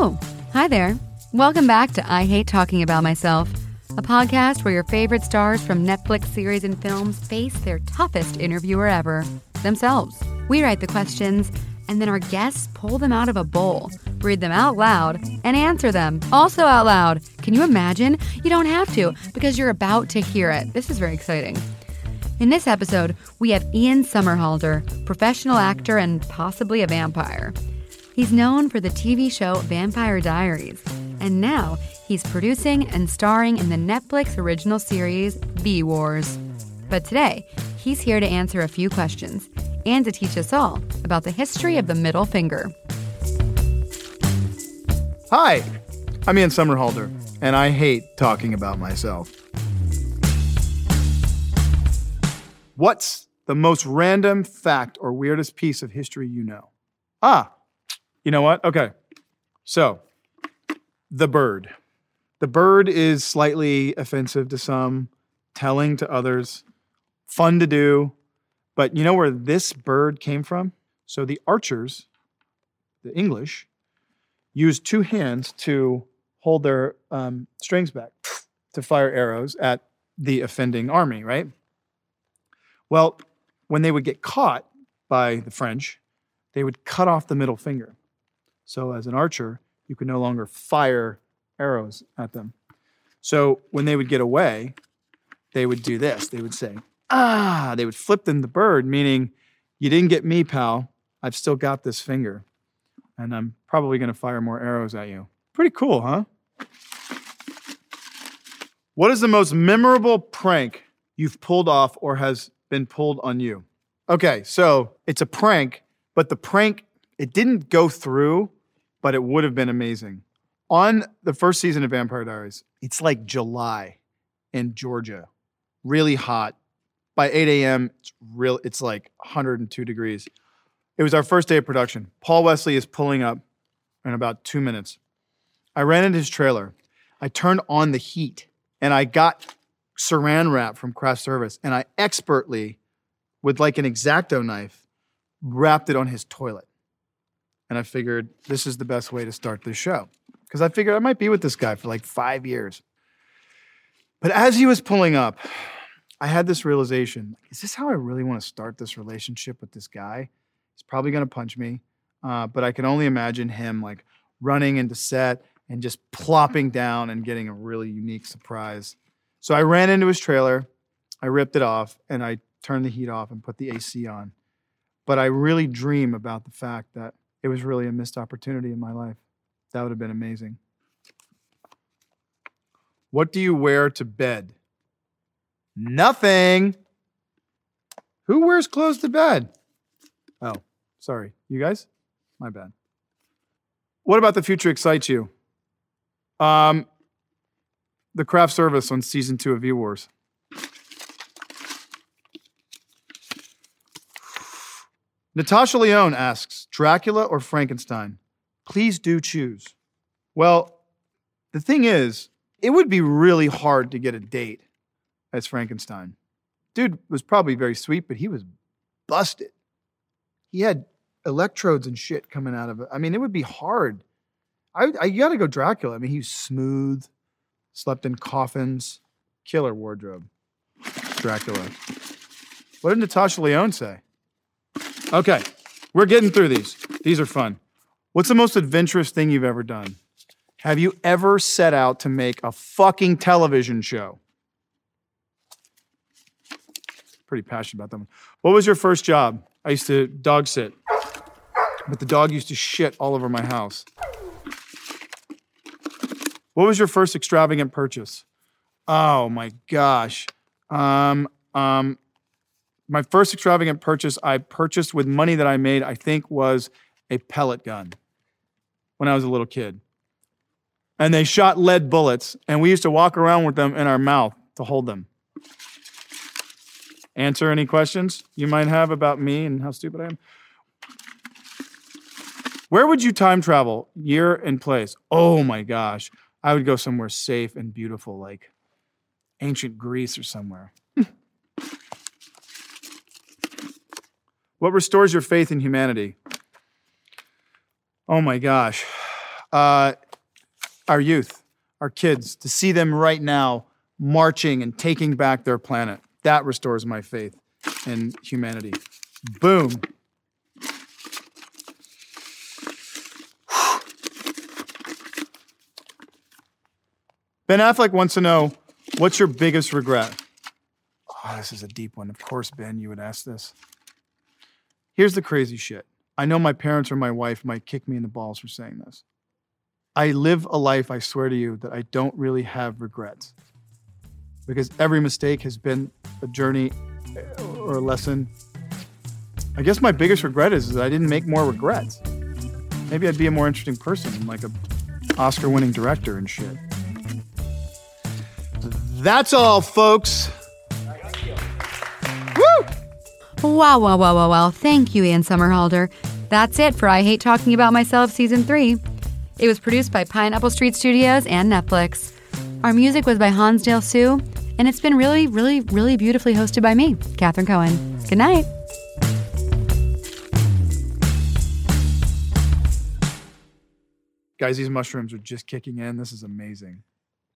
Oh, hi there. Welcome back to I Hate Talking About Myself, a podcast where your favorite stars from Netflix series and films face their toughest interviewer ever themselves. We write the questions, and then our guests pull them out of a bowl, read them out loud, and answer them also out loud. Can you imagine? You don't have to because you're about to hear it. This is very exciting. In this episode, we have Ian Somerhalder, professional actor and possibly a vampire. He's known for the TV show Vampire Diaries, and now he's producing and starring in the Netflix original series V Wars. But today, he's here to answer a few questions and to teach us all about the history of the middle finger. Hi, I'm Ian Somerhalder, and I hate talking about myself. What's the most random fact or weirdest piece of history you know? Ah, you know what? Okay. So, the bird. The bird is slightly offensive to some, telling to others, fun to do. But you know where this bird came from? So, the archers, the English, used two hands to hold their um, strings back to fire arrows at the offending army, right? Well, when they would get caught by the French, they would cut off the middle finger. So, as an archer, you could no longer fire arrows at them. So, when they would get away, they would do this. They would say, ah, they would flip them the bird, meaning, you didn't get me, pal. I've still got this finger. And I'm probably going to fire more arrows at you. Pretty cool, huh? What is the most memorable prank you've pulled off or has been pulled on you? Okay, so it's a prank, but the prank, it didn't go through, but it would have been amazing. On the first season of Vampire Diaries, it's like July in Georgia, really hot. By 8 a.m., it's real. It's like 102 degrees. It was our first day of production. Paul Wesley is pulling up in about two minutes. I ran into his trailer. I turned on the heat and I got saran wrap from craft service and I expertly, with like an exacto knife, wrapped it on his toilet. And I figured this is the best way to start this show because I figured I might be with this guy for like five years. But as he was pulling up, I had this realization is this how I really want to start this relationship with this guy? He's probably going to punch me, uh, but I can only imagine him like running into set and just plopping down and getting a really unique surprise. So I ran into his trailer, I ripped it off, and I turned the heat off and put the AC on. But I really dream about the fact that it was really a missed opportunity in my life. That would have been amazing. What do you wear to bed? Nothing. Who wears clothes to bed? Oh, sorry. You guys? My bad. What about the future excites you? Um, the craft service on season two of V Wars. Natasha Lyonne asks Dracula or Frankenstein? Please do choose. Well, the thing is, it would be really hard to get a date as Frankenstein. Dude was probably very sweet, but he was busted. He had electrodes and shit coming out of it. I mean, it would be hard. I, I got to go Dracula. I mean, he's smooth, slept in coffins, killer wardrobe. Dracula. What did Natasha Lyonne say? Okay, we're getting through these. These are fun. What's the most adventurous thing you've ever done? Have you ever set out to make a fucking television show? Pretty passionate about that one. What was your first job? I used to dog sit, but the dog used to shit all over my house. What was your first extravagant purchase? Oh my gosh. Um, um, my first extravagant purchase I purchased with money that I made, I think, was a pellet gun when I was a little kid. And they shot lead bullets, and we used to walk around with them in our mouth to hold them. Answer any questions you might have about me and how stupid I am? Where would you time travel, year and place? Oh my gosh. I would go somewhere safe and beautiful, like ancient Greece or somewhere. what restores your faith in humanity? Oh my gosh. uh, our youth, our kids, to see them right now marching and taking back their planet. That restores my faith in humanity. Boom. Ben Affleck wants to know what's your biggest regret? Oh, this is a deep one. Of course, Ben, you would ask this. Here's the crazy shit. I know my parents or my wife might kick me in the balls for saying this. I live a life, I swear to you, that I don't really have regrets. Because every mistake has been a journey uh, or a lesson. I guess my biggest regret is that I didn't make more regrets. Maybe I'd be a more interesting person, like a Oscar winning director and shit. That's all, folks. Wow, wow, wow, wow, wow. Thank you, Ian Somerhalder. That's it for I Hate Talking About Myself Season 3. It was produced by Pineapple Street Studios and Netflix. Our music was by Hansdale Hsu, and it's been really, really, really beautifully hosted by me, Catherine Cohen. Good night. Guys, these mushrooms are just kicking in. This is amazing.